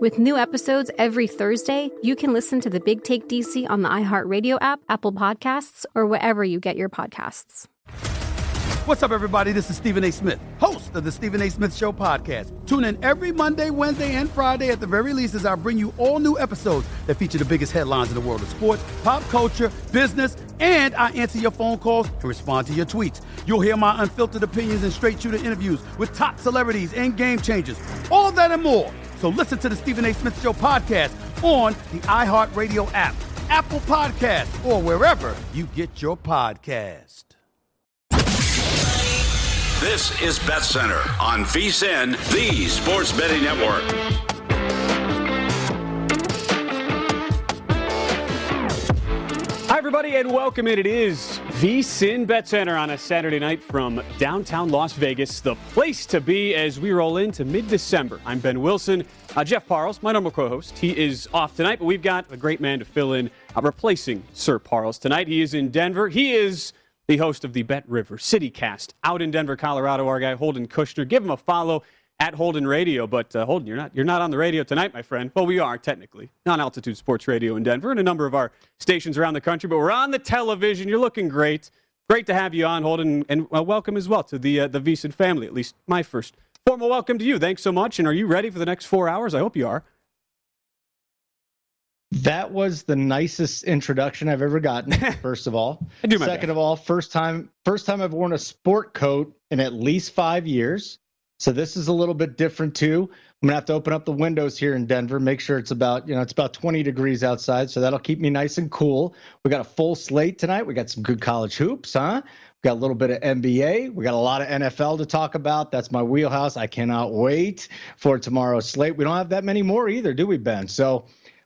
With new episodes every Thursday, you can listen to the Big Take DC on the iHeartRadio app, Apple Podcasts, or wherever you get your podcasts. What's up, everybody? This is Stephen A. Smith, host of the Stephen A. Smith Show podcast. Tune in every Monday, Wednesday, and Friday at the very least as I bring you all new episodes that feature the biggest headlines in the world of sports, pop culture, business, and I answer your phone calls and respond to your tweets. You'll hear my unfiltered opinions and straight shooter interviews with top celebrities and game changers. All that and more. So listen to the Stephen A. Smith Show podcast on the iHeartRadio app, Apple Podcast, or wherever you get your podcast. This is Bet Center on VSIN, the Sports Betting Network. Hi, everybody, and welcome in. It is VSIN Bet Center on a Saturday night from downtown Las Vegas, the place to be as we roll into mid December. I'm Ben Wilson. Uh, Jeff Parles, my normal co host, he is off tonight, but we've got a great man to fill in, uh, replacing Sir Parles tonight. He is in Denver. He is the host of the Bet River City Cast out in Denver, Colorado. Our guy Holden Kushner. Give him a follow at Holden Radio. But uh, Holden, you're not you're not on the radio tonight, my friend. Well, we are technically on Altitude Sports Radio in Denver and a number of our stations around the country. But we're on the television. You're looking great. Great to have you on, Holden, and uh, welcome as well to the uh, the VSIN family. At least my first formal welcome to you. Thanks so much. And are you ready for the next four hours? I hope you are. That was the nicest introduction I've ever gotten. First of all, I do my second best. of all, first time first time I've worn a sport coat in at least five years. So this is a little bit different too. I'm gonna have to open up the windows here in Denver, make sure it's about you know it's about 20 degrees outside, so that'll keep me nice and cool. We got a full slate tonight. We got some good college hoops, huh? We got a little bit of NBA. We got a lot of NFL to talk about. That's my wheelhouse. I cannot wait for tomorrow's slate. We don't have that many more either, do we, Ben? So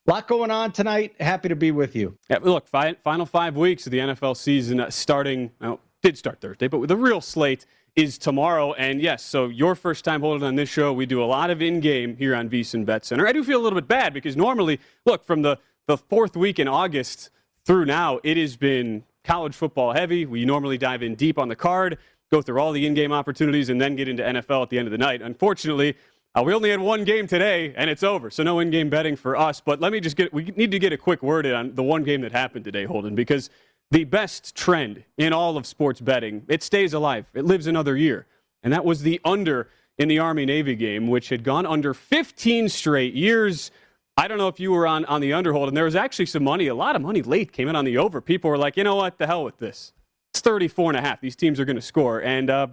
a lot going on tonight. Happy to be with you. Yeah, look, fi- final five weeks of the NFL season uh, starting, well, did start Thursday, but with a real slate is tomorrow. And yes, so your first time Holden on this show, we do a lot of in-game here on VSiN Bet Center. I do feel a little bit bad because normally, look, from the, the fourth week in August through now, it has been college football heavy. We normally dive in deep on the card, go through all the in-game opportunities, and then get into NFL at the end of the night. Unfortunately, uh, we only had one game today, and it's over. So no in-game betting for us. But let me just get we need to get a quick word in on the one game that happened today, Holden, because the best trend in all of sports betting it stays alive. It lives another year, and that was the under in the Army Navy game, which had gone under 15 straight years. I don't know if you were on on the underhold, and There was actually some money, a lot of money late came in on the over. People were like, you know what, the hell with this. It's 34 and a half. These teams are going to score, and uh,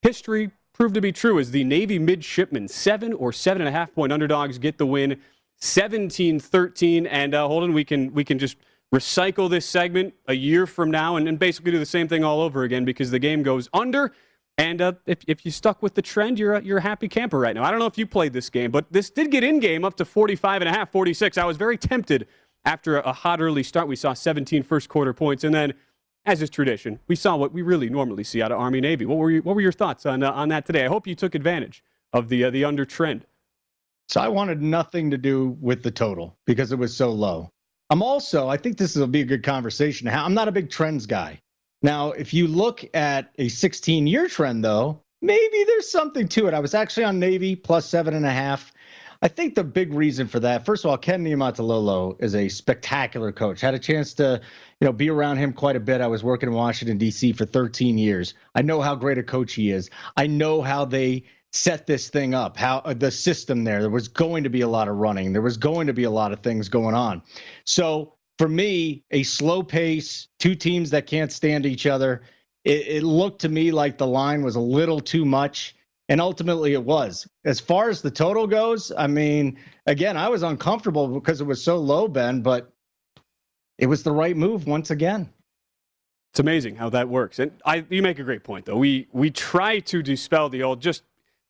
history proved to be true as the Navy midshipmen, seven or seven and a half point underdogs, get the win 17 13. And uh, Holden, we can, we can just recycle this segment a year from now and, and basically do the same thing all over again because the game goes under. And uh, if, if you stuck with the trend, you're a, you're a happy camper right now. I don't know if you played this game, but this did get in game up to 45 and a half, 46. I was very tempted after a, hot early start. We saw 17 first quarter points, and then as is tradition, we saw what we really normally see out of Army Navy. What were you, what were your thoughts on uh, on that today? I hope you took advantage of the uh, the under trend. So I wanted nothing to do with the total because it was so low. I'm also, I think this will be a good conversation. I'm not a big trends guy. Now, if you look at a 16 year trend, though, maybe there's something to it. I was actually on Navy plus seven and a half. I think the big reason for that, first of all, Ken Niumatalolo is a spectacular coach. Had a chance to, you know, be around him quite a bit. I was working in Washington D.C. for 13 years. I know how great a coach he is. I know how they set this thing up, how uh, the system there. There was going to be a lot of running. There was going to be a lot of things going on. So for me, a slow pace, two teams that can't stand each other. It, it looked to me like the line was a little too much. And ultimately, it was. As far as the total goes, I mean, again, I was uncomfortable because it was so low, Ben, but it was the right move once again. It's amazing how that works. And I, you make a great point, though. We we try to dispel the old just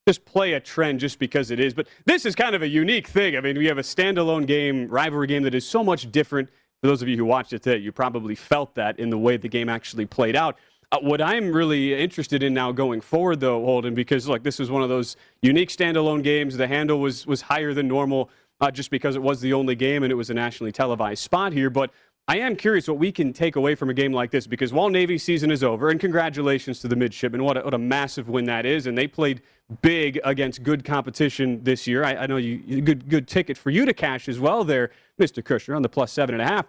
just play a trend just because it is. But this is kind of a unique thing. I mean, we have a standalone game, rivalry game that is so much different. For those of you who watched it today, you probably felt that in the way the game actually played out. Uh, what I'm really interested in now going forward, though, Holden, because like this was one of those unique standalone games. The handle was was higher than normal, uh, just because it was the only game and it was a nationally televised spot here. But I am curious what we can take away from a game like this, because while Navy season is over, and congratulations to the midshipmen, what a, what a massive win that is, and they played big against good competition this year. I, I know you good good ticket for you to cash as well there, Mr. Kushner, on the plus seven and a half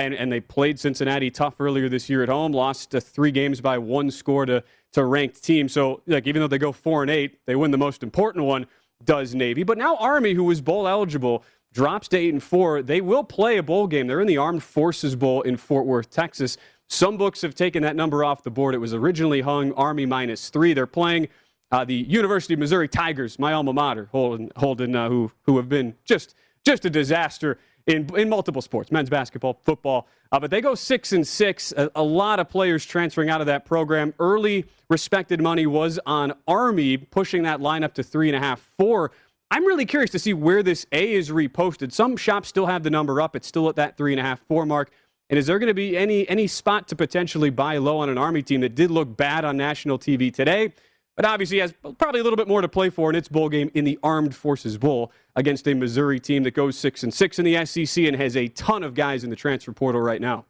and, and they played Cincinnati tough earlier this year at home. Lost three games by one score to to ranked team. So like even though they go four and eight, they win the most important one. Does Navy? But now Army, who was bowl eligible, drops to eight and four. They will play a bowl game. They're in the Armed Forces Bowl in Fort Worth, Texas. Some books have taken that number off the board. It was originally hung Army minus three. They're playing uh, the University of Missouri Tigers, my alma mater, Holden, Holden uh, who who have been just just a disaster in, in multiple sports, men's basketball, football. Uh, but they go six and six. A, a, lot of players transferring out of that program. Early respected money was on Army, pushing that line up to three and a half, four. I'm really curious to see where this A is reposted. Some shops still have the number up. It's still at that three and a half, four mark. And is there going to be any any spot to potentially buy low on an Army team that did look bad on national TV today? but obviously has probably a little bit more to play for in its bowl game in the Armed Forces Bowl against a Missouri team that goes six and six in the SEC and has a ton of guys in the transfer portal right now.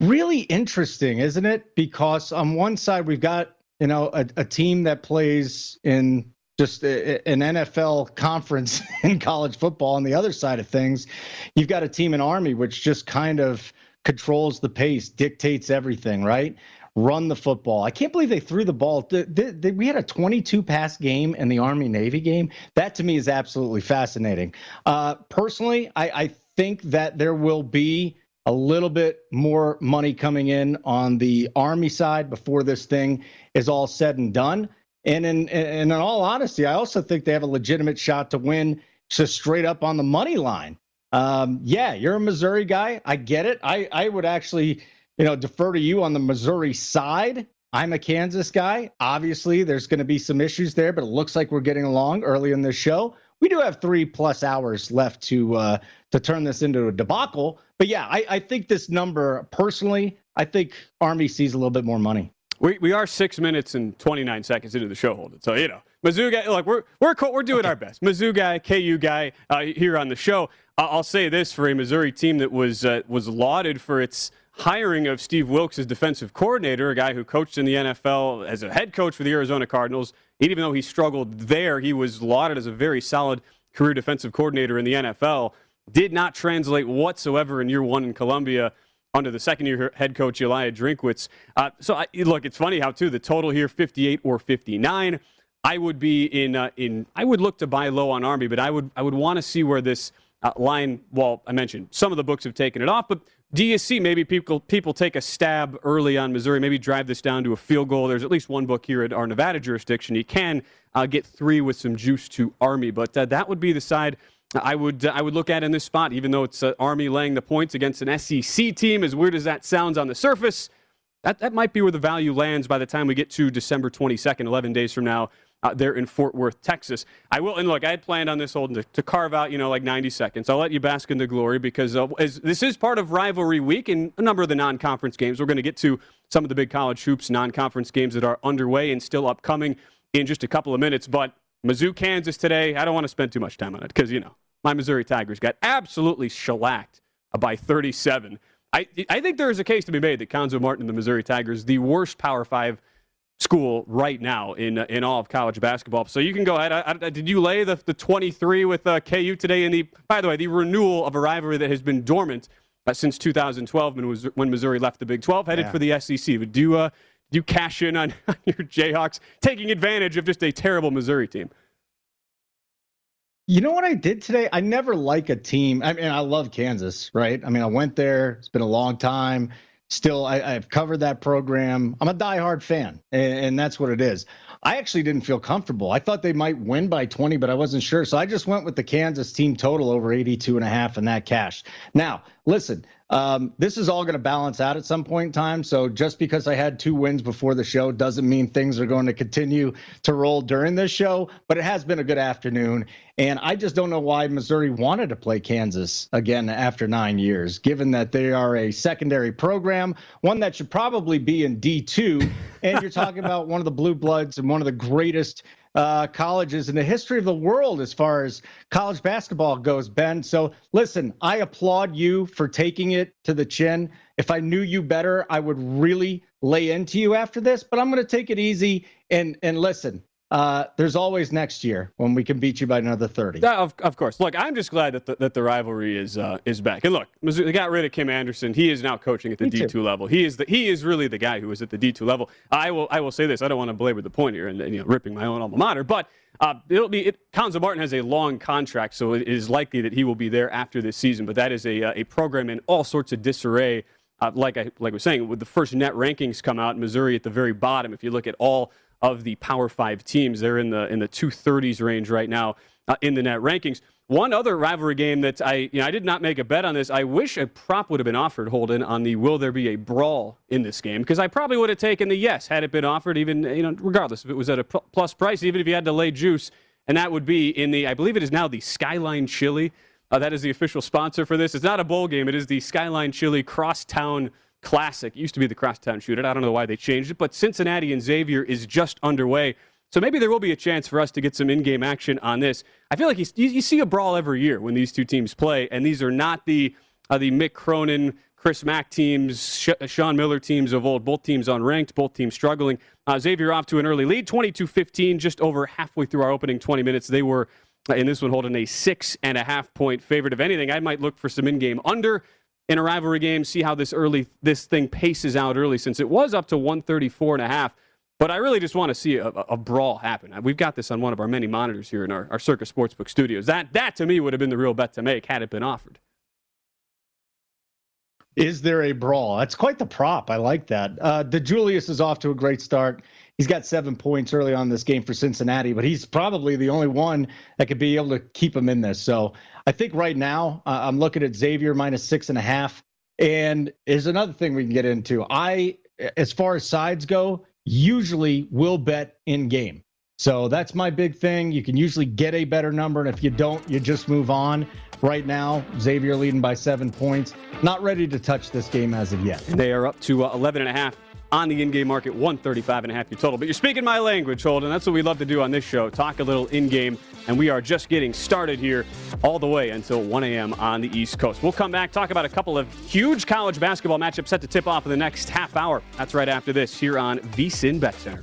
Really interesting, isn't it? Because on one side we've got you know a, a team that plays in just a, an NFL conference in college football. On the other side of things, you've got a team in Army which just kind of controls the pace, dictates everything, right? run the football. I can't believe they threw the ball. We had a 22 pass game in the Army Navy game. That to me is absolutely fascinating. Uh, personally, I, I think that there will be a little bit more money coming in on the Army side before this thing is all said and done. And in, and in all honesty, I also think they have a legitimate shot to win just straight up on the money line. Um, yeah, you're a Missouri guy. I get it. I, I would actually you know, defer to you on the Missouri side. I'm a Kansas guy. Obviously, there's going to be some issues there, but it looks like we're getting along early in this show. We do have three plus hours left to uh, to turn this into a debacle. But yeah, I, I think this number personally, I think Army sees a little bit more money. We, we are six minutes and 29 seconds into the show, Holden. So, you know, Mizzou guy, look, we're, we're, we're doing okay. our best. Mizzou guy, KU guy uh, here on the show. I'll say this for a Missouri team that was, uh, was lauded for its – hiring of Steve Wilks as defensive coordinator, a guy who coached in the NFL as a head coach for the Arizona Cardinals. Even though he struggled there, he was lauded as a very solid career defensive coordinator in the NFL. Did not translate whatsoever in year one in Columbia under the second year head coach Eliah Drinkwitz. Uh, so I, look, it's funny how too the total here 58 or 59. I would be in uh, in I would look to buy low on Army, but I would I would want to see where this uh, line. Well, I mentioned some of the books have taken it off, but do you see maybe people people take a stab early on Missouri, maybe drive this down to a field goal? There's at least one book here at our Nevada jurisdiction. You can uh, get three with some juice to Army, but uh, that would be the side I would uh, I would look at in this spot, even though it's uh, Army laying the points against an SEC team. As weird as that sounds on the surface, that that might be where the value lands by the time we get to December 22nd, 11 days from now uh, there in Fort Worth, Texas. I will, and look, I had planned on this Holden to, to, carve out, you know, like 90 seconds. I'll let you bask in the glory because uh, as, this is part of rivalry week and a number of the non-conference games. We're going to get to some of the big college hoops non-conference games that are underway and still upcoming in just a couple of minutes. But Mizzou, Kansas today, I don't want to spend too much time on it because, you know, my Missouri Tigers got absolutely shellacked by 37 I I think there is a case to be made that Cuonzo Martin and the Missouri Tigers, the worst Power Five school right now in uh, in all of college basketball. So you can go ahead. I, I, did you lay the, the 23 with uh, KU today in the, by the way, the renewal of a rivalry that has been dormant uh, since 2012 when, was, when Missouri left the Big 12, headed yeah. for the SEC. But do you, uh, do you cash in on, on your Jayhawks taking advantage of just a terrible Missouri team? You know what I did today? I never like a team. I mean, I love Kansas, right? I mean, I went there. It's been a long time still I, have covered that program. I'm a diehard fan, and, and, that's what it is. I actually didn't feel comfortable. I thought they might win by 20, but I wasn't sure. So I just went with the Kansas team total over 82 and a half and that cash. Now, listen, um, this is all going to balance out at some point in time. So just because I had two wins before the show doesn't mean things are going to continue to roll during this show. But it has been a good afternoon, and I just don't know why Missouri wanted to play Kansas again after nine years, given that they are a secondary program, one that should probably be in D2, and you're talking about one of the blue bloods and one of the greatest uh, colleges in the history of the world as far as college basketball goes, Ben. So listen, I applaud you for taking it to the chin. If I knew you better, I would really lay into you after this, but I'm going to take it easy and and listen uh, there's always next year when we can beat you by another 30. of, of course. Look, I'm just glad that the, that the rivalry is uh, is back. And look, they got rid of Kim Anderson. He is now coaching at the Me D2 too. level. He is the he is really the guy who is at the D2 level. I will I will say this. I don't want to belabor the point here and you know ripping my own alma mater, but uh, it'll be it, Cuonzo Martin has a long contract, so it is likely that he will be there after this season. But that is a uh, a program in all sorts of disarray. Uh, like I like I was saying, with the first net rankings come out, Missouri at the very bottom. If you look at all of the Power Five teams. They're in the in the 230s range right now uh, in the net rankings. One other rivalry game that I you know I did not make a bet on this. I wish a prop would have been offered, Holden, on the will there be a brawl in this game because I probably would have taken the yes had it been offered, even you know regardless if it was at a plus price, even if you had to lay juice, and that would be in the I believe it is now the Skyline Chili. Uh, that is the official sponsor for this. It's not a bowl game. It is the Skyline Chili Crosstown Classic. It used to be the Crosstown Shootout. I don't know why they changed it, but Cincinnati and Xavier is just underway. So maybe there will be a chance for us to get some in-game action on this. I feel like you, you see a brawl every year when these two teams play, and these are not the uh, the Mick Cronin, Chris Mack teams, Sh- Sean Miller teams of old. Both teams unranked, both teams struggling. Uh, Xavier off to an early lead, 22-15, just over halfway through our opening 20 minutes. They were uh, in this one holding a six and a half point favorite. If anything, I might look for some in-game under in a rivalry game, see how this early this thing paces out early since it was up to 134 and a half. But I really just want to see a, a, brawl happen. We've got this on one of our many monitors here in our, our Circa Sportsbook studios. That that to me would have been the real bet to make had it been offered. Is there a brawl? That's quite the prop. I like that. Uh, DeJulius is off to a great start. He's got seven points early on this game for Cincinnati, but he's probably the only one that could be able to keep him in this. So I think right now uh, I'm looking at Xavier minus six and a half. And is another thing we can get into. I, as far as sides go, usually will bet in game. So that's my big thing. You can usually get a better number, and if you don't, you just move on. Right now, Xavier leading by seven points. Not ready to touch this game as of yet. They are up to uh, 11 and a half on the in-game market, 135 and a half your total. But you're speaking my language, Holden. That's what we love to do on this show. Talk a little in-game, and we are just getting started here all the way until 1 a.m. on the East Coast. We'll come back, talk about a couple of huge college basketball matchups set to tip off in the next half hour. That's right after this here on VSIN Bet Center.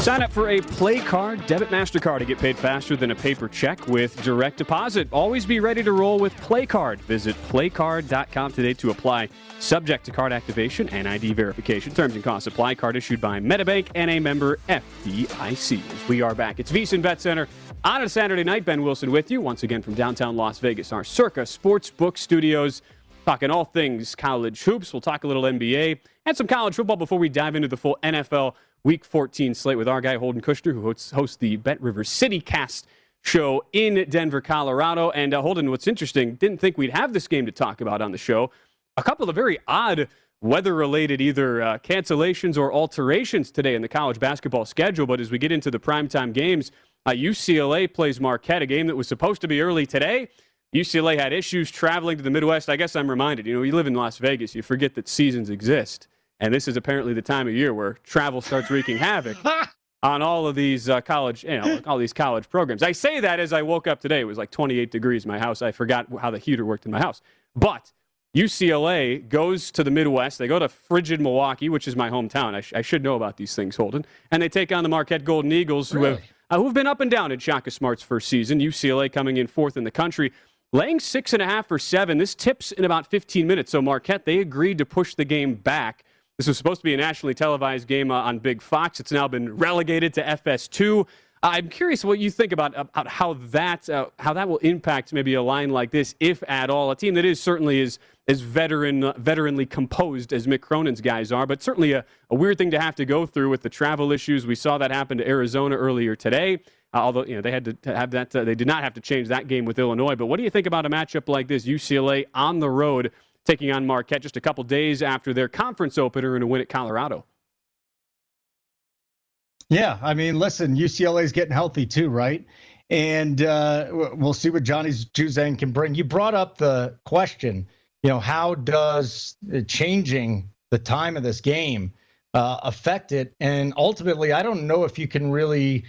Sign up for a Play Card debit MasterCard to get paid faster than a paper check with direct deposit. Always be ready to roll with Play Card. Visit playcard.com today to apply. Subject to card activation and ID verification. Terms and costs apply. Card issued by MetaBank and a member FDIC. We are back. It's VSIN Bet Center on a Saturday night. Ben Wilson with you once again from downtown Las Vegas, our Circa Sportsbook Studios. Talking all things college hoops. We'll talk a little NBA and some college football before we dive into the full NFL Week 14 slate with our guy Holden Kushner, who hosts, hosts the Bet River City Cast show in Denver, Colorado. And uh, Holden, what's interesting, didn't think we'd have this game to talk about on the show. A couple of very odd weather-related either uh, cancellations or alterations today in the college basketball schedule. But as we get into the primetime games, uh, UCLA plays Marquette, a game that was supposed to be early today. UCLA had issues traveling to the Midwest. I guess I'm reminded, you know, you live in Las Vegas, you forget that seasons exist. And this is apparently the time of year where travel starts wreaking havoc on all of these uh, college, you know, all these college programs. I say that as I woke up today. It was like 28 degrees in my house. I forgot how the heater worked in my house. But UCLA goes to the Midwest. They go to frigid Milwaukee, which is my hometown. I, sh- I should know about these things, Holden. And they take on the Marquette Golden Eagles, who have uh, who've been up and down in Shaka Smart's first season. UCLA coming in fourth in the country. Laying six and a half or seven. This tips in about 15 minutes. So Marquette, they agreed to push the game back this was supposed to be a nationally televised game uh, on Big Fox. It's now been relegated to FS2. Uh, I'm curious what you think about, about how that uh, how that will impact maybe a line like this, if at all. A team that is certainly is as veteran uh, veteranly composed as Mick Cronin's guys are, but certainly a, a, weird thing to have to go through with the travel issues. We saw that happen to Arizona earlier today. Although you know they had to have that, they did not have to change that game with Illinois. But what do you think about a matchup like this? UCLA on the road taking on Marquette just a couple days after their conference opener in a win at Colorado. Yeah, I mean, listen, UCLA's getting healthy too, right? And uh, we'll see what Johnny Juzang can bring. You brought up the question, you know, how does changing the time of this game uh, affect it? And ultimately, I don't know if you can really.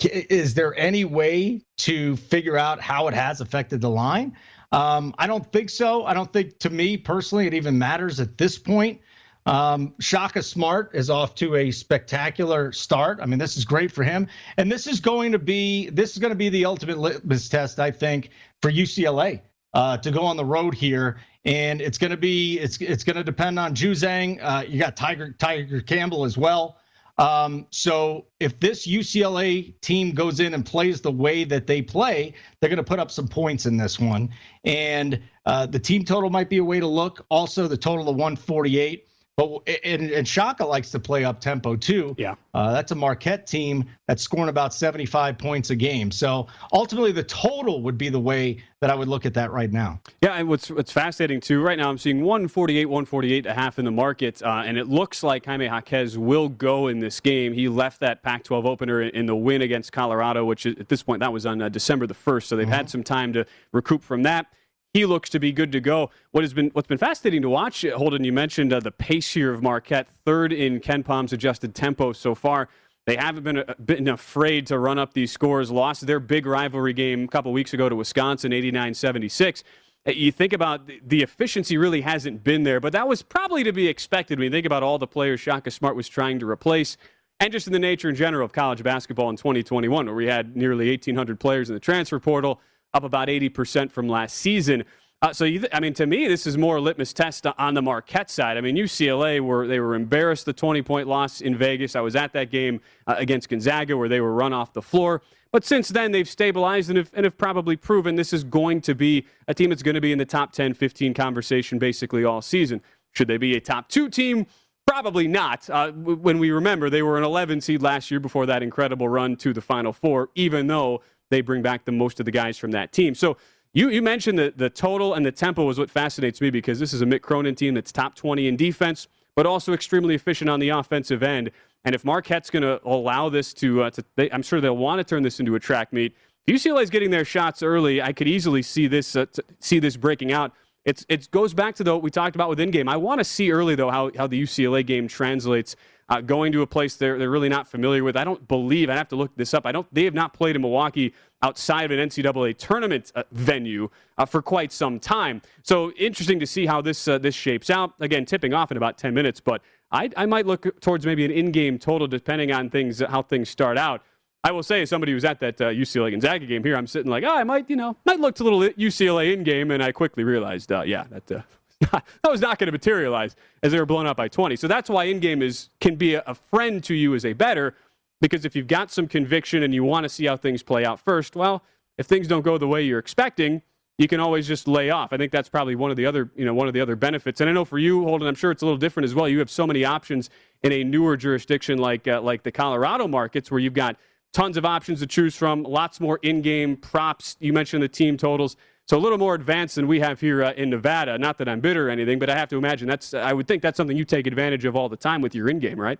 Is there any way to figure out how it has affected the line? Um, I don't think so. I don't think, to me personally, it even matters at this point. Um, Shaka Smart is off to a spectacular start. I mean, this is great for him, and this is going to be this is going to be the ultimate litmus test, I think, for UCLA uh, to go on the road here. And it's going to be it's it's going to depend on Juzang. Uh, you got Tyger Tyger Campbell as well. Um, so if this UCLA team goes in and plays the way that they play, they're going to put up some points in this one. And uh, the team total might be a way to look. Also, the total of 148. But and, and Shaka likes to play up tempo too. Yeah, uh, that's a Marquette team that's scoring about 75 points a game. So ultimately, the total would be the way that I would look at that right now. Yeah, and what's what's fascinating too, right now I'm seeing 148, 148 a half in the market, uh, and it looks like Jaime Jaquez will go in this game. He left that Pac-12 opener in the win against Colorado, which at this point that was on uh, December the first, so they've mm-hmm. had some time to recoup from that he looks to be good to go. What has been what's been fascinating to watch, Holden, you mentioned uh, the pace here of Marquette, third in KenPom's adjusted tempo so far. They haven't been, uh, been afraid to run up these scores. Lost their big rivalry game a couple weeks ago to Wisconsin, 89-76. Uh, you think about the efficiency really hasn't been there, but that was probably to be expected when you think about all the players Shaka Smart was trying to replace and just in the nature in general of college basketball in 2021, where we had nearly 1,800 players in the transfer portal up about 80% from last season. Uh, so, th- I mean, to me, this is more a litmus test on the Marquette side. I mean, UCLA were they were embarrassed the 20 point loss in Vegas. I was at that game uh, against Gonzaga where they were run off the floor. But since then, they've stabilized and have, and have probably proven this is going to be a team that's going to be in the top 10, 15 conversation basically all season. Should they be a top two team? Probably not. Uh, when we remember, they were an 11 seed last year before that incredible run to the Final Four, even though they bring back the most of the guys from that team. So you, you mentioned the, the total and the tempo is what fascinates me because this is a Mick Cronin team that's top 20 in defense, but also extremely efficient on the offensive end. And if Marquette's going to allow this to, uh, to they, I'm sure they'll want to turn this into a track meet. If UCLA is getting their shots early, I could easily see this uh, see this breaking out. It's, it goes back to what we talked about with in game. I want to see early though how, how the UCLA game translates uh, going to a place they're, they're really not familiar with. I don't believe, I have to look this up, I don't, they have not played in Milwaukee outside of an NCAA tournament uh, venue uh, for quite some time. So interesting to see how this, uh, this shapes out. Again, tipping off in about 10 minutes, but I, I might look towards maybe an in-game total depending on things, how things start out. I will say, as somebody who's at that uh, UCLA Gonzaga game here, I'm sitting like, oh, I might, you know, might look to a little UCLA in game, and I quickly realized, uh, yeah, that uh, that was not going to materialize as they were blown out by 20. So that's why in-game is can be a, a friend to you as a better because if you've got some conviction and you want to see how things play out first, well, if things don't go the way you're expecting, you can always just lay off. I think that's probably one of the other, you know, one of the other benefits. And I know for you, Holden, I'm sure it's a little different as well. You have so many options in a newer jurisdiction like uh, like the Colorado markets where you've got tons of options to choose from, lots more in-game props. You mentioned the team totals. So a little more advanced than we have here uh, in Nevada. Not that I'm bitter or anything, but I have to imagine that's. I would think that's something you take advantage of all the time with your in-game, right?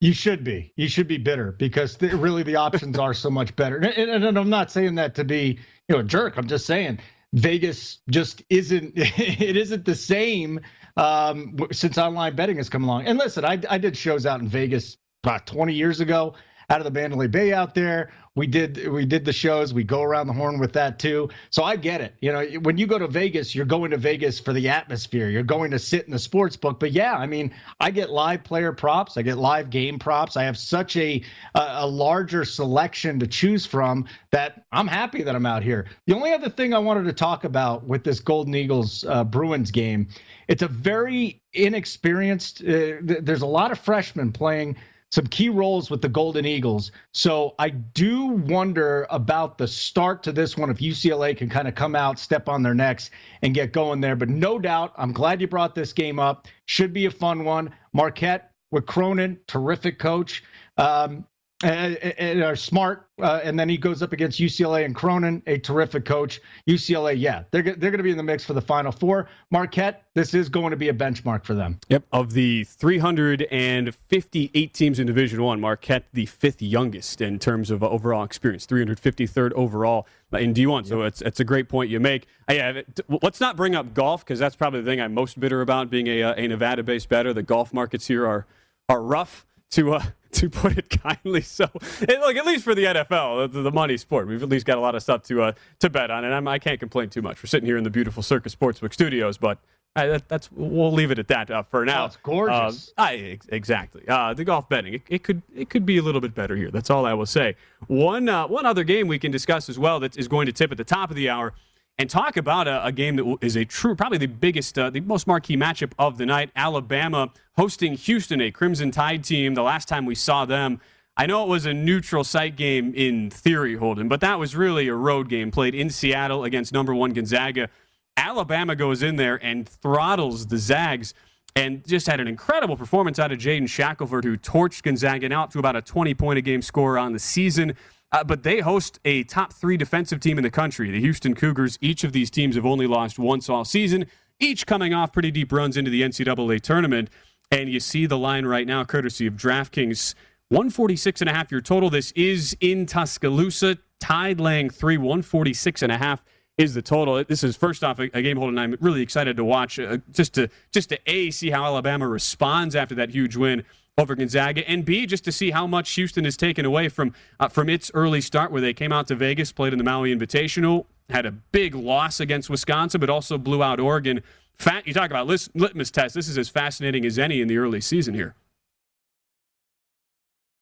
You should be. You should be bitter because th- really the options are so much better. And, and, and, I'm not saying that to be you know a jerk. I'm just saying Vegas just isn't. It isn't the same um, since online betting has come along. And listen, I, I did shows out in Vegas about 20 years ago out of the Mandalay Bay out there. We did we did the shows. We go around the horn with that too. So I get it. You know, when you go to Vegas, you're going to Vegas for the atmosphere. You're going to sit in the sports book. But yeah, I mean, I get live player props. I get live game props. I have such a a, larger selection to choose from that I'm happy that I'm out here. The only other thing I wanted to talk about with this Golden Eagles uh, Bruins game, it's a very inexperienced. Uh, th- there's a lot of freshmen playing some key roles with the Golden Eagles. So I do wonder about the start to this one if UCLA can kind of come out, step on their necks, and get going there. But no doubt, I'm glad you brought this game up. Should be a fun one. Marquette with Cronin, terrific coach. Um, and, and are smart. Uh, and then he goes up against UCLA and Cronin, a terrific coach. UCLA, yeah, they're they're going to be in the mix for the Final Four. Marquette, this is going to be a benchmark for them. Yep, of the 358 teams in Division One, Marquette the fifth youngest in terms of overall experience, 353rd overall in D1. So it's it's a great point you make. Uh, yeah, let's not bring up golf because that's probably the thing I'm most bitter about being a, a Nevada-based better. The golf markets here are are rough to uh, to put it kindly. So, it, look, at least for the NFL, the, the, money sport, we've at least got a lot of stuff to uh, to bet on, and I'm, I can not complain too much. We're sitting here in the beautiful Circa Sportsbook studios, but uh, that, that's we'll leave it at that uh, for now. Oh, it's gorgeous. Uh, I, exactly. Uh, the golf betting, it, it, could it could be a little bit better here. That's all I will say. One uh, one other game we can discuss as well that is going to tip at the top of the hour and talk about a, a, game that is a true, probably the biggest, uh, the most marquee matchup of the night. Alabama hosting Houston, a Crimson Tide team. The last time we saw them, I know it was a neutral site game in theory, Holden, but that was really a road game played in Seattle against number one Gonzaga. Alabama goes in there and throttles the Zags and just had an incredible performance out of Jaden Shackelford, who torched Gonzaga up to about a 20 point a game score on the season. Uh, but they host a top three defensive team in the country, the Houston Cougars. Each of these teams have only lost once all season, each coming off pretty deep runs into the NCAA tournament. And you see the line right now, courtesy of DraftKings. 146 and a half your total. This is in Tuscaloosa. Tide laying three, 146 and a half is the total. This is first off a, a game Holden I'm really excited to watch, uh, just to just to a see how Alabama responds after that huge win over Gonzaga, and B, just to see how much Houston has taken away from uh, from its early start, where they came out to Vegas, played in the Maui Invitational, had a big loss against Wisconsin, but also blew out Oregon. Fat, you talk about litmus test. This is as fascinating as any in the early season here.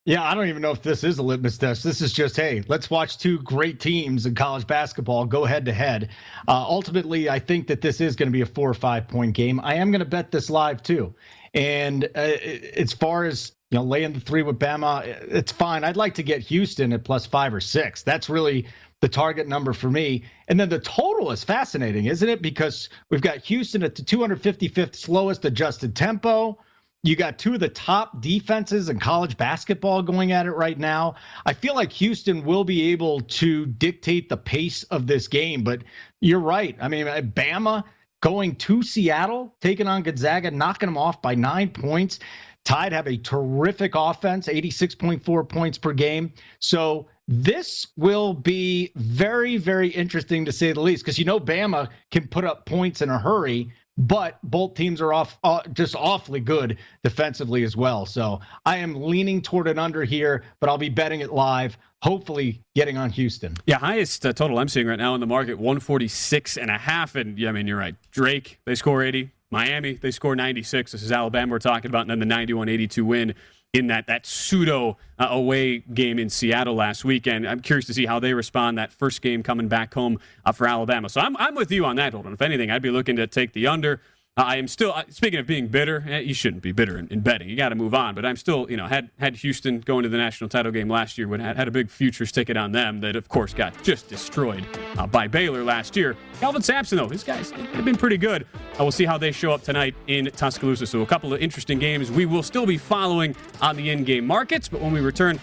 Yeah, I don't even know if this is a litmus test. This is just, hey, let's watch two great teams in college basketball go head to head. Uh, ultimately, I think that this is going to be a four or five point game. I am going to bet this live too. And uh, as far as you know, laying the three with Bama, it's fine. I'd like to get Houston at plus five or six. That's really the target number for me. And then the total is fascinating, isn't it? Because we've got Houston at the 255th slowest adjusted tempo. You got two of the top defenses in college basketball going at it right now. I feel like Houston will be able to dictate the pace of this game, but you're right. I mean, Bama going to Seattle, taking on Gonzaga, knocking them off by nine points. Tide have a terrific offense, 86.4 points per game. So this will be very, very interesting to say the least, because you know Bama can put up points in a hurry, but both teams are off uh, just awfully good defensively as well. So I am leaning toward an under here, but I'll be betting it live. Hopefully, getting on Houston. Yeah, highest uh, total I'm seeing right now in the market 146 and a half. And yeah, I mean, you're right. Drake, they score 80. Miami, they score 96. This is Alabama we're talking about, and then the 91 82 win in that that pseudo uh, away game in Seattle last weekend. I'm curious to see how they respond that first game coming back home uh, for Alabama. So I'm I'm with you on that, Holden. If anything, I'd be looking to take the under. I am still speaking of being bitter. Eh, you shouldn't be bitter in, in betting. You got to move on. But I'm still, you know, had had Houston going to the national title game last year when had, had a big futures ticket on them that, of course, got just destroyed uh, by Baylor last year. Kelvin Sampson, though, his guys have been pretty good. Uh, we'll see how they show up tonight in Tuscaloosa. So a couple of interesting games we will still be following on the in-game markets. But when we return,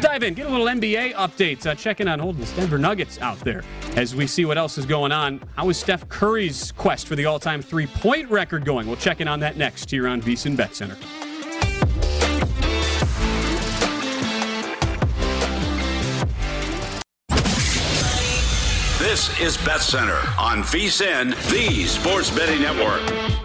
dive in, get a little NBA updates. Uh, checking on Holden's Denver Nuggets out there as we see what else is going on. How is Steph Curry's quest for the all-time three-point record going? We'll check in on that next here on VSIN Bet Center. This is Bet Center on VSIN, the Sports Betting Network.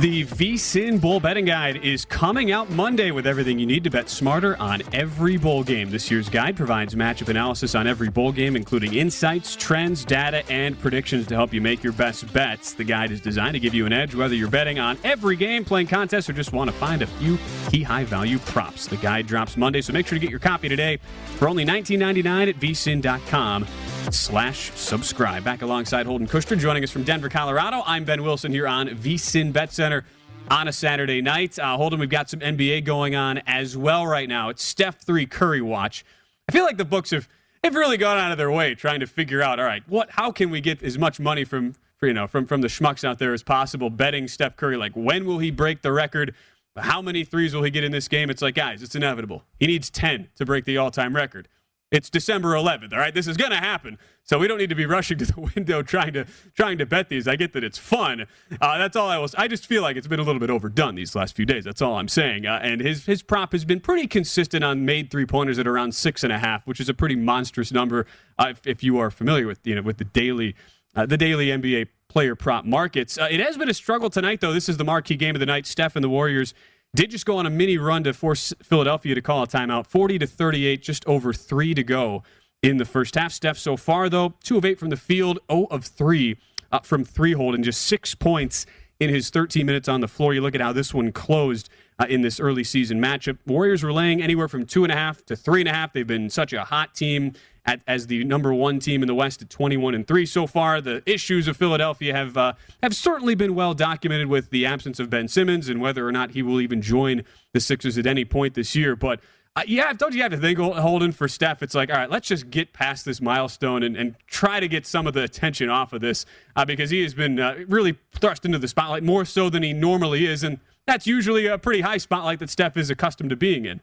The VSIN Bowl Betting Guide is coming out Monday with everything you need to bet smarter on every bowl game. This year's guide provides matchup analysis on every bowl game, including insights, trends, data, and predictions to help you make your best bets. The guide is designed to give you an edge whether you're betting on every game, playing contests, or just want to find a few key high value props. The guide drops Monday, so make sure to get your copy today for only $19.99 at vsin.com slash subscribe. Back alongside Holden Kushner, joining us from Denver, Colorado. I'm Ben Wilson here on VSIN Bet Center on a Saturday night. Uh, Holden, we've got some NBA going on as well right now. It's Steph 3 Curry watch. I feel like the books have, have really gone out of their way trying to figure out, all right, what how can we get as much money from, you know, from, from the schmucks out there as possible betting Steph Curry? Like, when will he break the record? How many threes will he get in this game? It's like, guys, it's inevitable. He needs 10 to break the all time record. It's December 11th. All right, this is going to happen. So we don't need to be rushing to the window trying to trying to bet these. I get that it's fun. Uh, that's all I was. I just feel like it's been a little bit overdone these last few days. That's all I'm saying. Uh, and his his prop has been pretty consistent on made three pointers at around six and a half, which is a pretty monstrous number uh, if, if, you are familiar with you know with the daily uh, the daily NBA player prop markets. Uh, it has been a struggle tonight, though. This is the marquee game of the night. Steph and the Warriors did just go on a mini run to force Philadelphia to call a timeout. 40 to 38, just over three to go in the first half. Steph so far, though, two of eight from the field, 0 of three from three hold, and just six points in his 13 minutes on the floor. You look at how this one closed uh, in this early season matchup. Warriors were laying anywhere from two and a half to three and a half. They've been such a hot team at, as the number one team in the West at 21 and three so far. The issues of Philadelphia have uh, have certainly been well documented with the absence of Ben Simmons and whether or not he will even join the Sixers at any point this year. But uh, yeah, don't you have to think, Holden, for Steph? It's like, all right, let's just get past this milestone and, and try to get some of the attention off of this uh, because he has been uh, really thrust into the spotlight more so than he normally is. And that's usually a pretty high spotlight that Steph is accustomed to being in.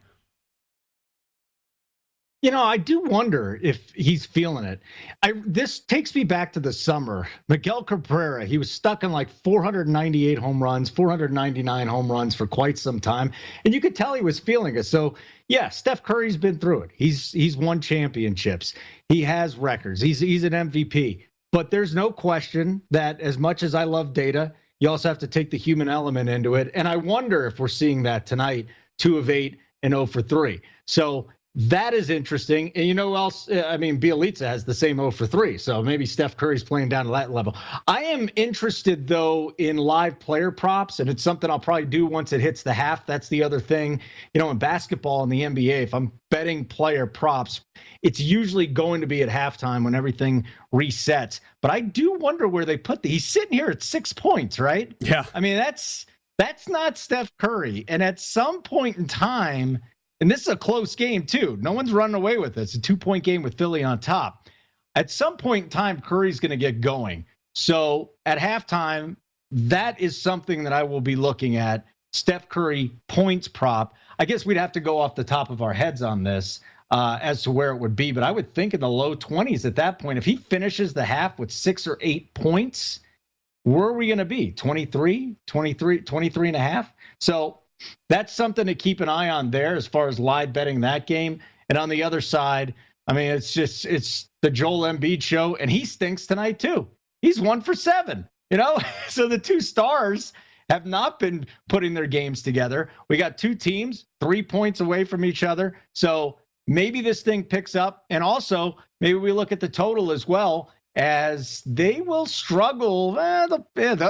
You know, I do wonder if he's feeling it. I this takes me back to the summer. Miguel Cabrera, he was stuck in like 498 home runs, 499 home runs for quite some time, and you could tell he was feeling it. So, yeah, Steph Curry's been through it. He's he's won championships. He has records. He's he's an MVP. But there's no question that as much as I love data, you also have to take the human element into it. And I wonder if we're seeing that tonight, two of eight and 0 for three. So that is interesting. And you know else? Uh, I mean, Bjelica has the same 0 for 3. So maybe Steph Curry's playing down to that level. I am interested, though, in live player props. And it's something I'll probably do once it hits the half. That's the other thing. You know, in basketball in the NBA, if I'm betting player props, it's usually going to be at halftime when everything resets. But I do wonder where they put the. He's sitting here at six points, right? Yeah. I mean, that's. That's not Steph Curry. And at some point in time, and this is a close game too. No one's running away with this. It's a two point game with Philly on top. At some point in time, Curry's going to get going. So at halftime, that is something that I will be looking at. Steph Curry points prop. I guess we'd have to go off the top of our heads on this uh, as to where it would be, but I would think in the low 20s at that point. If he finishes the half with six or eight points, where are we going to be? 23, 23, 23 and a half? So that's something to keep an eye on there as far as live betting that game. And on the other side, I mean, it's just it's the Joel Embiid show, and he stinks tonight too. He's one for seven. You know, so the two stars have not been putting their games together. We got two teams three points away from each other. So maybe this thing picks up. And also, maybe we look at the total as well, as they will struggle. Eh,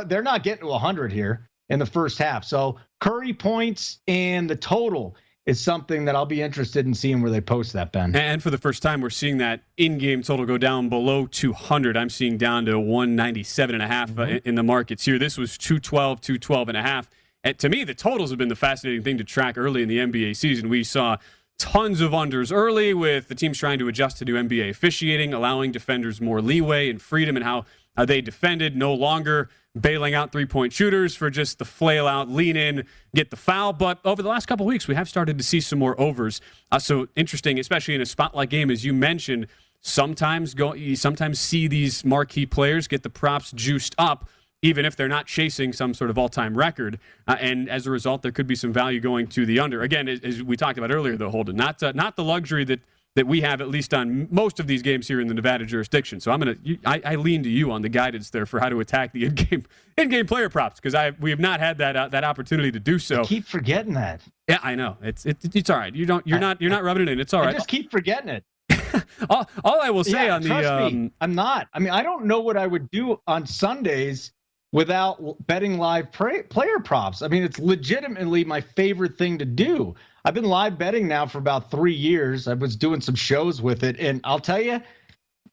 they're not getting to 100 here in the first half. So Curry points and the total is something that I'll be interested in seeing where they post that, Ben. And for the first time, we're seeing that in-game total go down below 200. I'm seeing down to 197 and a half uh, mm-hmm. in the markets here. This was 212, 212 and a half. And to me, the totals have been the fascinating thing to track early in the NBA season. We saw tons of unders early with the teams trying to adjust to new NBA officiating, allowing defenders more leeway and freedom and how uh, they defended, no longer bailing out three point shooters for just the flail out, lean in, get the foul. But over the last couple weeks, we have started to see some more overs. Uh, so interesting, especially in a spotlight game, as you mentioned. Sometimes go, you sometimes see these marquee players get the props juiced up, even if they're not chasing some sort of all-time record. Uh, and as a result, there could be some value going to the under. Again, as, as we talked about earlier, though, Holden, not uh, not the luxury that that we have at least on most of these games here in the Nevada jurisdiction. So I'm gonna I, I lean to you on the guidance there for how to attack the in-game in-game player props because I we have not had that uh, that opportunity to do so. I keep forgetting that. Yeah, I know. It's it, it's all right. You don't you're I, not you're not rubbing it in. It's all right. I just keep forgetting it. all, all, I will say yeah, on the um, me, I'm not. I mean, I don't know what I would do on Sundays without betting live player props. I mean, it's legitimately my favorite thing to do. I've been live betting now for about three years. I was doing some shows with it, and I'll tell you,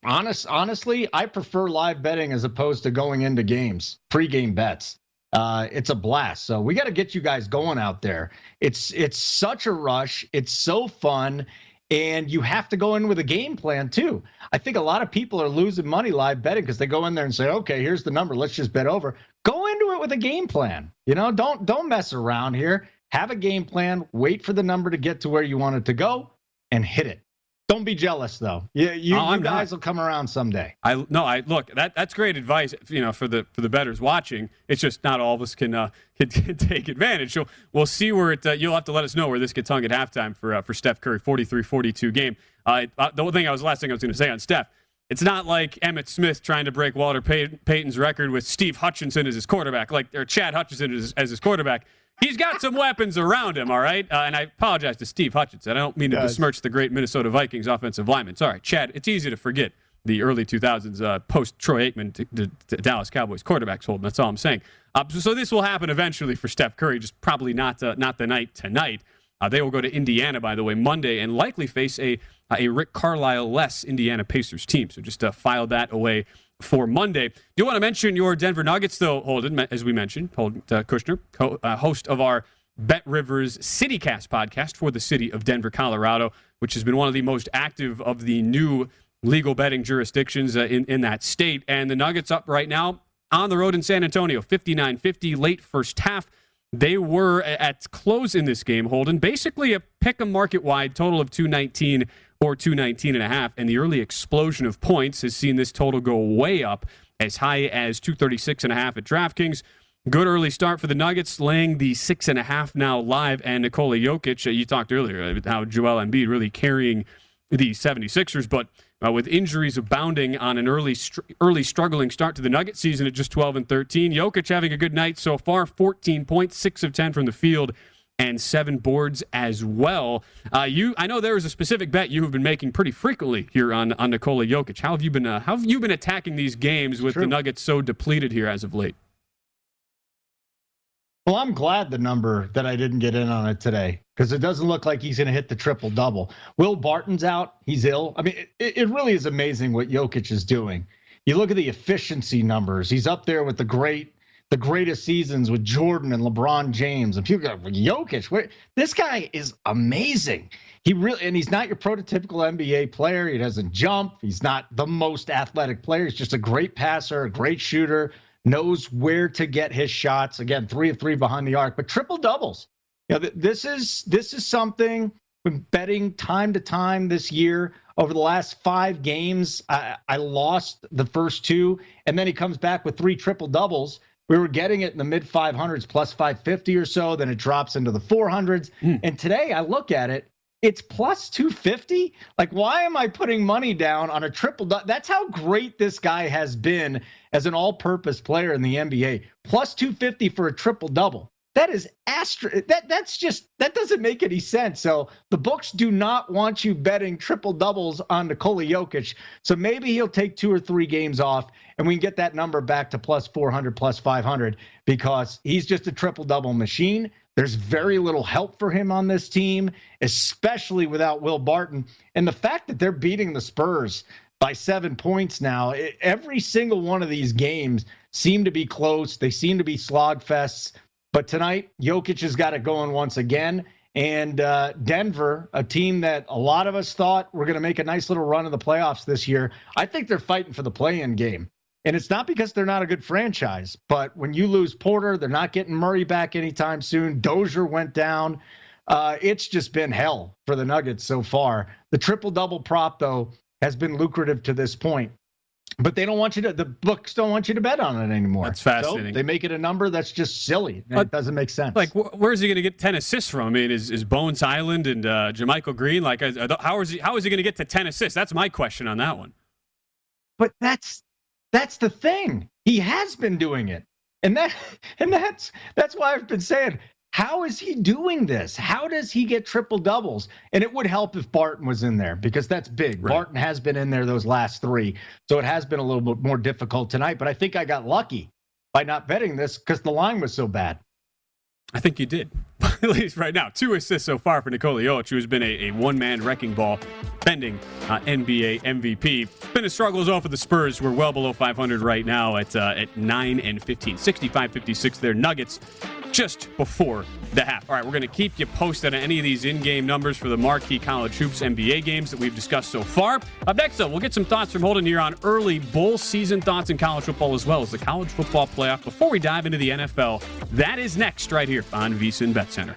honest, honestly, I prefer live betting as opposed to going into games, pre-game bets. Uh, it's a blast. So we got to get you guys going out there. It's it's such a rush. It's so fun, and you have to go in with a game plan too. I think a lot of people are losing money live betting because they go in there and say, "Okay, here's the number. Let's just bet over." Go into it with a game plan. You know, don't don't mess around here have a game plan, wait for the number to get to where you want it to go, and hit it. Don't be jealous though. Yeah, you, Oh, you guys not. will come around someday. I no, I look that that's great advice. You know, for the for the betters watching, it's just not all of us can uh, can, can take advantage. So we'll see where it. Uh, you'll have to let us know where this gets hung at halftime for uh, for Steph Curry 43-42 game. Uh, uh, the one thing I was last thing I was going to say on Steph. It's not like Emmitt Smith trying to break Walter Pay- Payton's record with Steve Hutchinson as his quarterback, like or Chad Hutchinson as, as his quarterback. He's got some weapons around him, all right. Uh, and I apologize to Steve Hutchinson. I don't mean to besmirch the great Minnesota Vikings offensive lineman. Sorry, Chad. It's easy to forget the early 2000s uh, post Troy Aikman to, to, to Dallas Cowboys quarterbacks Holden. That's all I'm saying. Uh, so, so this will happen eventually for Steph Curry, just probably not uh, not the night tonight. Uh, they will go to Indiana, by the way, Monday, and likely face a a Rick Carlisle less Indiana Pacers team. So just uh, file that away for Monday. Do you want to mention your Denver Nuggets, though, Holden, as we mentioned, Holden uh, Kushner, co- uh, host of our Bet Rivers CityCast podcast for the city of Denver, Colorado, which has been one of the most active of the new legal betting jurisdictions uh, in, in that state. And the Nuggets up right now on the road in San Antonio, 59 50, late first half. They were at close in this game, Holden, basically a pick 'em market wide total of 219 or 219 and a half. And the early explosion of points has seen this total go way up as high as 236 and a half at DraftKings. Good early start for the Nuggets, laying the six and a half now live. And Nikola Jokic, uh, you talked earlier about how Joel Embiid really carrying the 76ers, but uh, with injuries abounding on an early str- early struggling start to the Nugget season at just 12 and 13. Jokic having a good night so far, 14 points, 6 of 10 from the field and 7 boards as well. Uh, you I know there is a specific bet you have been making pretty frequently here on on Nikola Jokic. How have you been uh, how have you been attacking these games with the Nuggets so depleted here as of late? Well, I'm glad the number that I didn't get in on it today because it doesn't look like he's going to hit the triple double. Will Barton's out. He's ill. I mean, it, it really is amazing what Jokic is doing. You look at the efficiency numbers. He's up there with the great, the greatest seasons with Jordan and LeBron James. And people go, Jokic, where, this guy is amazing. He really, and he's not your prototypical NBA player. He doesn't jump. He's not the most athletic player. He's just a great passer, a great shooter, knows where to get his shots. Again, three of three behind the arc, but triple doubles. You know, th- this is this is something been betting time to time this year. Over the last five games, I, I lost the first two, and then he comes back with three triple doubles. We were getting it in the mid 500s, plus 550 or so. Then it drops into the 400s. Hmm. And today I look at it, it's plus 250. Like, why am I putting money down on a triple? That's how great this guy has been as an all purpose player in the NBA. Plus 250 for a triple double. That is astro. That that's just that doesn't make any sense. So the books do not want you betting triple doubles on Nikola Jokic. So maybe he'll take two or three games off, and we can get that number back to plus 400, plus 500 because he's just a triple double machine. There's very little help for him on this team, especially without Will Barton. And the fact that they're beating the Spurs by seven points now, every single one of these games seem to be close. They seem to be slogfests. But tonight, Jokic has got it going once again. And uh, Denver, a team that a lot of us thought were going to make a nice little run in the playoffs this year, I think they're fighting for the play in game. And it's not because they're not a good franchise, but when you lose Porter, they're not getting Murray back anytime soon. Dozier went down. Uh, it's just been hell for the Nuggets so far. The triple double prop, though, has been lucrative to this point. But they don't want you to, the books don't want you to bet on it anymore. That's fascinating. So they make it a number that's just silly. It doesn't make sense. Like, wh- where's he going to get 10 assists from? I mean, is, is Bones Hyland and uh, JaMychal Green, like, are th- how is he, how is he going to get to 10 assists? That's my question on that one. but that's that's the thing. He has been doing it. And that and that's that's why I've been saying, how is he doing this? How does he get triple doubles? And it would help if Barton was in there because that's big. Barton has been in there those last three. So it has been a little bit more difficult tonight. But I think I got lucky by not betting this because the line was so bad. I think you did, at least right now. Two assists so far for Nikola Jokic, who has been a, a one-man wrecking ball, pending uh, NBA MVP. Been a struggle zone for the Spurs. We're well below 500 right now at uh, at 9 and 15, 65-56. Their Nuggets just before the half. All right, we're going to keep you posted on any of these in-game numbers for the marquee college hoops NBA games that we've discussed so far. Up next, though, we'll get some thoughts from Holden here on early bowl season thoughts in college football as well as the college football playoff. Before we dive into the NFL, that is next right here on VSiN Bet Center.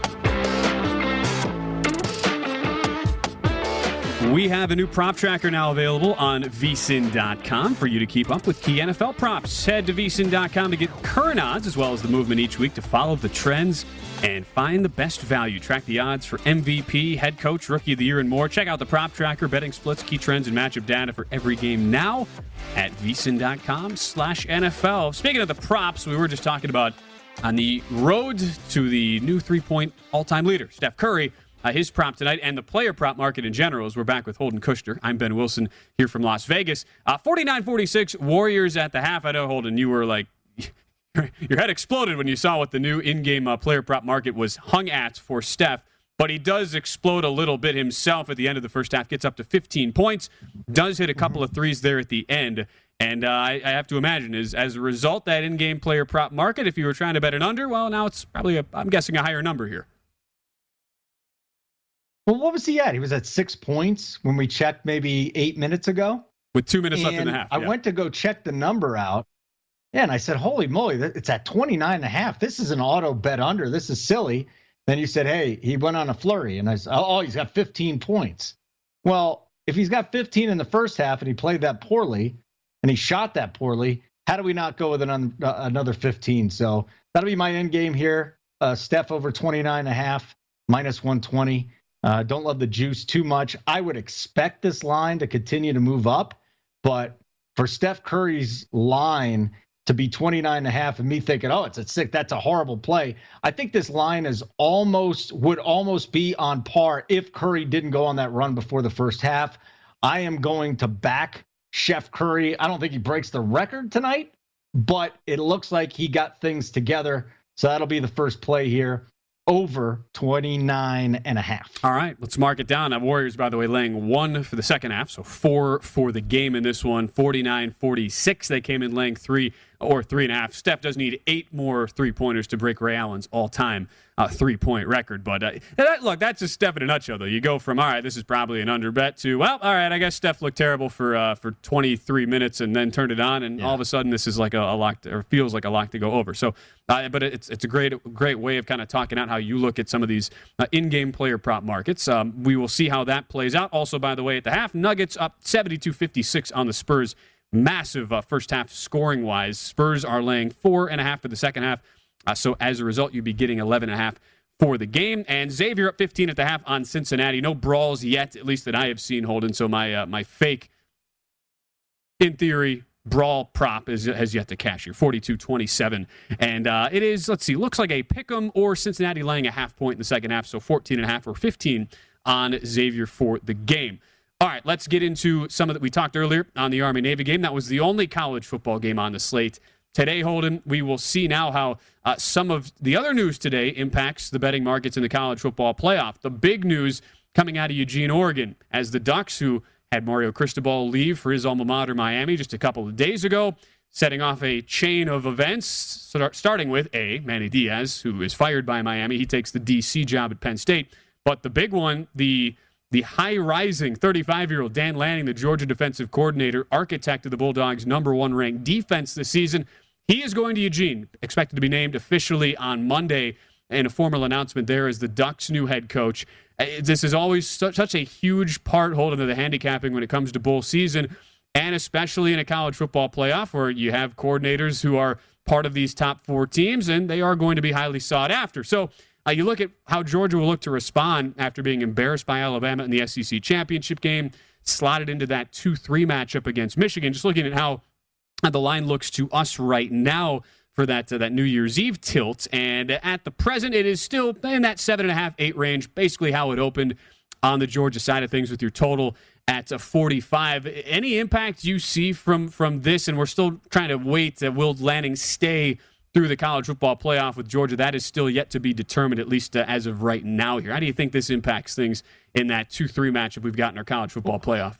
We have a new prop tracker now available on vsin.com for you to keep up with key NFL props. Head to vsin.com to get current odds as well as the movement each week to follow the trends and find the best value. Track the odds for MVP, head coach, rookie of the year, and more. Check out the prop tracker, betting splits, key trends, and matchup data for every game now at vsin.com slash NFL. Speaking of the props, we were just talking about on the road to the new three-point all-time leader, Steph Curry. Uh, his prop tonight and the player prop market in general as we're back with Holden Kushner. I'm Ben Wilson here from Las Vegas. Uh, 49-46 Warriors at the half. I know, Holden, you were like, your head exploded when you saw what the new in-game uh, player prop market was hung at for Steph. But he does explode a little bit himself at the end of the first half. Gets up to 15 points. Does hit a couple of threes there at the end. And uh, I, I, have to imagine is as a result that in-game player prop market. If you were trying to bet an under, well, now it's probably I'm guessing a higher number here. Well, what was he at? He was at six points when we checked maybe eight minutes ago. With two minutes and left in the half. I went to go check the number out, Yeah, and I said, holy moly, it's at 29 and a half. This is an auto bet under. This is silly. Then you said, hey, he went on a flurry. And I said, oh, he's got 15 points. Well, if he's got 15 in the first half and he played that poorly and he shot that poorly, how do we not go with an, uh, another 15? So that'll be my end game here. Uh, Steph over 29 and a half, minus 120. Uh, don't love the juice too much. I would expect this line to continue to move up, but for Steph Curry's line to be 29 and a half and me thinking, oh, it's a sick, that's a horrible play. I think this line is almost would almost be on par if Curry didn't go on that run before the first half. I am going to back Chef Curry. I don't think he breaks the record tonight, but it looks like he got things together. So that'll be the first play here over 29 and a half. All right, let's mark it down. Now, Warriors, by the way, laying one for the second half, so four for the game in this one, 49 46. They came in laying three or three and a half. Steph does need eight more three pointers to break Ray Allen's all time uh, three point record. But uh, that, look, that's just Steph in a nutshell, though. You go from, all right, this is probably an under bet to, well, all right, I guess Steph looked terrible for uh, for 23 minutes and then turned it on. And yeah. all of a sudden, this is like a, a lock, to, or feels like a lock to go over. So, uh, but it's, it's a great, great way of kind of talking out how you look at some of these uh, in game player prop markets. Um, we will see how that plays out. Also, by the way, at the half, Nuggets up 72 56 on the Spurs massive uh, first half scoring wise. Spurs are laying four and a half for the second half. Uh, so as a result, you'd be getting 11 and a half for the game. And Xavier up 15 at the half on Cincinnati. No brawls yet, at least that I have seen, Holden. So my uh, my fake, in theory, brawl prop is, has yet to cash here 42 27 and uh, it is let's see looks like a pick'em or cincinnati laying a half point in the second half so 14 and a half or 15 on xavier for the game all right, let's get into some of that we talked earlier on the Army Navy game. That was the only college football game on the slate. Today, Holden, we will see now how uh, some of the other news today impacts the betting markets in the college football playoff. The big news coming out of Eugene, Oregon, as the Ducks, who had Mario Cristobal leave for his alma mater, Miami, just a couple of days ago, setting off a chain of events, start, starting with A, Manny Diaz, who is fired by Miami. He takes the DC job at Penn State. But the big one, the the high rising 35 year old Dan Lanning, the Georgia defensive coordinator, architect of the Bulldogs' number one ranked defense this season. He is going to Eugene, expected to be named officially on Monday in a formal announcement there as the Ducks' new head coach. Uh, this is always such, such a huge part Holden of the handicapping when it comes to bowl season, and especially in a college football playoff where you have coordinators who are part of these top four teams, and they are going to be highly sought after. So uh, you look at how Georgia will look to respond after being embarrassed by Alabama in the SEC championship game, slotted into that 2 3 matchup against Michigan. Just looking at how the line looks to us right now for that uh, that New Year's Eve tilt. And at the present, it is still in that seven and a half, eight range, basically how it opened on the Georgia side of things with your total at uh, 45. Any impact you see from from this? And we're still trying to wait. Uh, will Lanning stay through the college football playoff with Georgia. That is still yet to be determined, at least uh, as of right now. Here, how do you think this impacts things in that two-three matchup we've got in our college football playoff?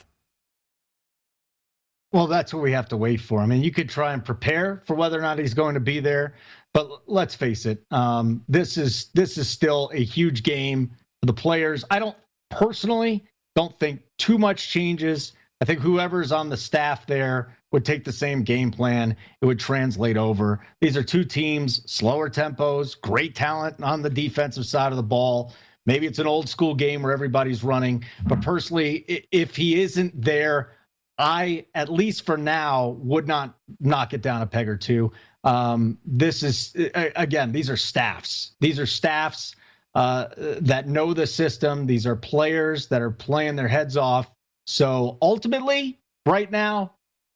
Well, that's what we have to wait for. I mean, you could try and prepare for whether or not he's going to be there, but let's face it, um, this is this is still a huge game for the players. I don't personally don't think too much changes. I think whoever's on the staff there would take the same game plan. It would translate over. These are two teams, slower tempos, great talent on the defensive side of the ball. Maybe it's an old school game where everybody's running. But personally, if he isn't there, I, at least for now, would not knock it down a peg or two. Um, this is, again, these are staffs. These are staffs uh, that know the system. These are players that are playing their heads off. So ultimately, right now,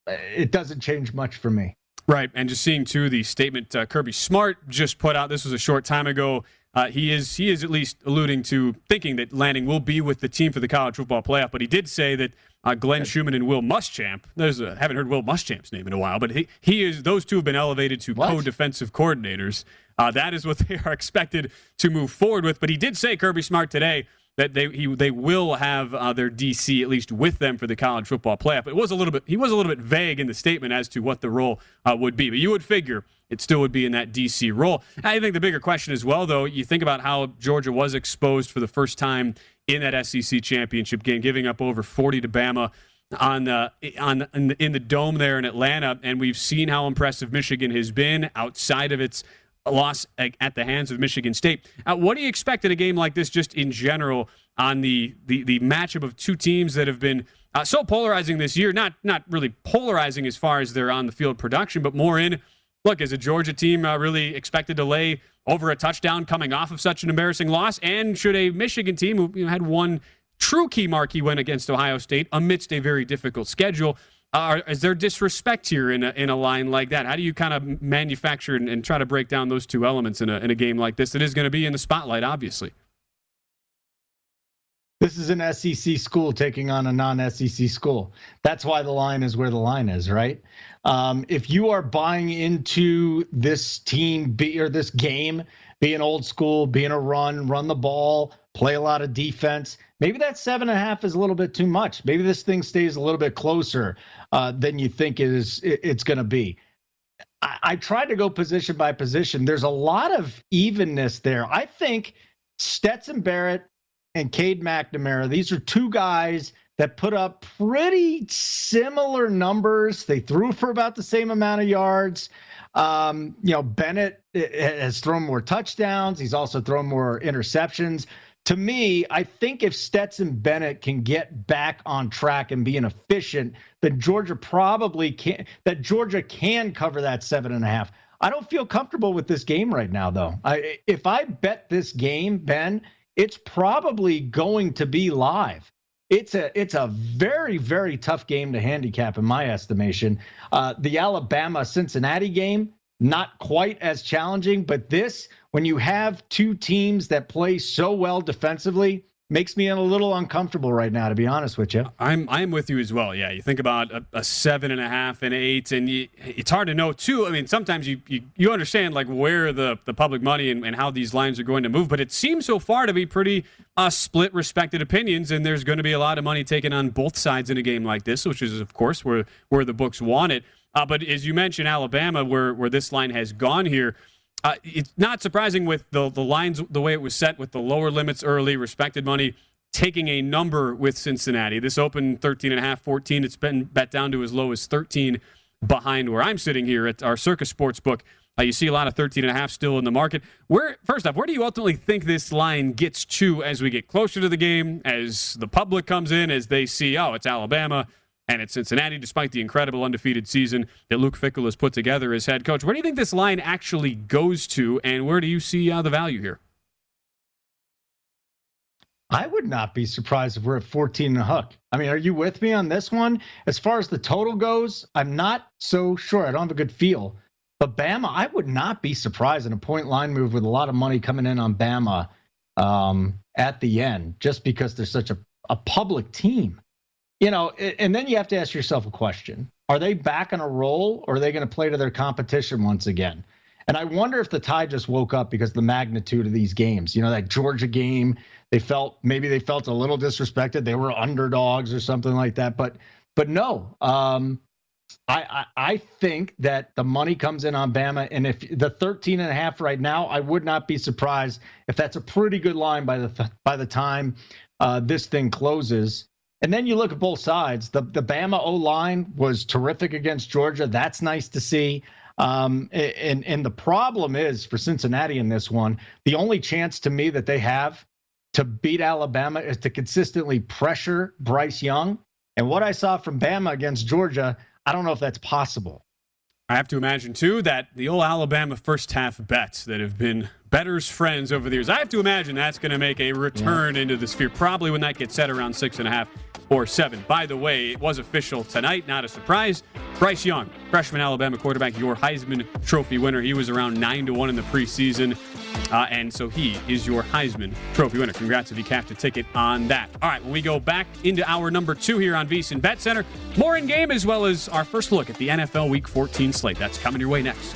it doesn't change much for me. Right, and just seeing too the statement uh, Kirby Smart just put out. This was a short time ago. Uh, he is he is at least alluding to thinking that Lanning will be with the team for the college football playoff. But he did say that uh, Glenn Schumann and Will Muschamp. There's a, haven't heard Will Muschamp's name in a while, but he he is those two have been elevated to co-defensive coordinators. Uh, that is what they are expected to move forward with. But he did say Kirby Smart today that they he, they will have uh, their DC at least with them for the college football playoff. It was a little bit he was a little bit vague in the statement as to what the role uh, would be, but you would figure it still would be in that DC role. I think the bigger question as well, though, you think about how Georgia was exposed for the first time in that SEC championship game, giving up over 40 to Bama. on the on in the, in the dome there in Atlanta, and we've seen how impressive Michigan has been outside of its loss at the hands of Michigan State. Uh, what do you expect in a game like this, just in general, on the the, the matchup of two teams that have been uh, so polarizing this year? Not not really polarizing as far as their on the field production, but more in look, is a Georgia team uh, really expected to lay over a touchdown coming off of such an embarrassing loss? And should a Michigan team who you know, had one true key marquee win against Ohio State amidst a very difficult schedule? Is there disrespect here in a, in a line like that? How do you kind of manufacture and, and try to break down those two elements in a, in a game like this that is going to be in the spotlight, obviously? This is an SEC school taking on a non SEC school. That's why the line is where the line is, right? Um, if you are buying into this team be, or this game being old school, being a run, run the ball, play a lot of defense, maybe that seven and a half is a little bit too much. Maybe this thing stays a little bit closer uh, than you think it is, it, it's going to be. I, I tried to go position by position. There's a lot of evenness there. I think Stetson Barrett and Cade McNamara, these are two guys that put up pretty similar numbers. They threw for about the same amount of yards. Um, you know, Bennett eh, eh, has thrown more touchdowns. He's also thrown more interceptions. To me, I think if Stetson Bennett can get back on track and being efficient, then Georgia probably can. That Georgia can cover that seven and a half. I don't feel comfortable with this game right now, though. I, if I bet this game, Ben, it's probably going to be live it's a it's a very very tough game to handicap in my estimation. Uh, the Alabama Cincinnati game not quite as challenging, but this when you have two teams that play so well defensively, makes me a little uncomfortable right now, to be honest with you. I'm I'm with you as well. Yeah, you think about a, a seven and a half and eight, and you, it's hard to know too. I mean, sometimes you you, you understand like where the the public money and, and how these lines are going to move, but it seems so far to be pretty uh, split, respected opinions, and there's going to be a lot of money taken on both sides in a game like this, which is of course where where the books want it. Uh, but as you mentioned, Alabama, where where this line has gone here. Uh, it's not surprising with the the lines the way it was set with the lower limits early, respected money taking a number with Cincinnati. This opened 13 and a half, 14. It's been bet down to as low as 13 behind where I'm sitting here at our Circa Sports book. Uh, you see a lot of 13 and a half still in the market. Where first off, where do you ultimately think this line gets to as we get closer to the game, as the public comes in, as they see, oh, it's Alabama and at Cincinnati, despite the incredible undefeated season that Luke Fickell has put together as head coach. Where do you think this line actually goes to, and where do you see uh, the value here? I would not be surprised if we're at 14 and a hook. I mean, are you with me on this one? As far as the total goes, I'm not so sure. I don't have a good feel. But Bama, I would not be surprised in a point line move with a lot of money coming in on Bama um, at the end, just because they're such a, a public team you know, and then you have to ask yourself a question: Are they back on a roll, or are they going to play to their competition once again? And I wonder if the Tide just woke up because the magnitude of these games. You know, that Georgia game, they felt maybe they felt a little disrespected. They were underdogs or something like that. But but no, um, I, I, I think that the money comes in on Bama, and if the 13 and a half right now, I would not be surprised if that's a pretty good line by the by the time uh, this thing closes. And then you look at both sides. The the Bama O line was terrific against Georgia. That's nice to see. Um, and and the problem is for Cincinnati in this one, the only chance to me that they have to beat Alabama is to consistently pressure Bryce Young. And what I saw from Bama against Georgia, I don't know if that's possible. I have to imagine too that the old Alabama first half bets that have been better's friends over the years. I have to imagine that's going to make a return yeah. into the sphere, probably when that gets set around six and a half or seven. By the way, it was official tonight, not a surprise. Bryce Young, freshman Alabama quarterback, your Heisman Trophy winner. He was around nine to one in the preseason, uh, and so he is your Heisman Trophy winner. Congrats if you cashed a ticket on that. All right, when we go back into hour number two here on VSiN Bet Center, more in game as well as our first look at the NFL Week 14 slate. That's coming your way next.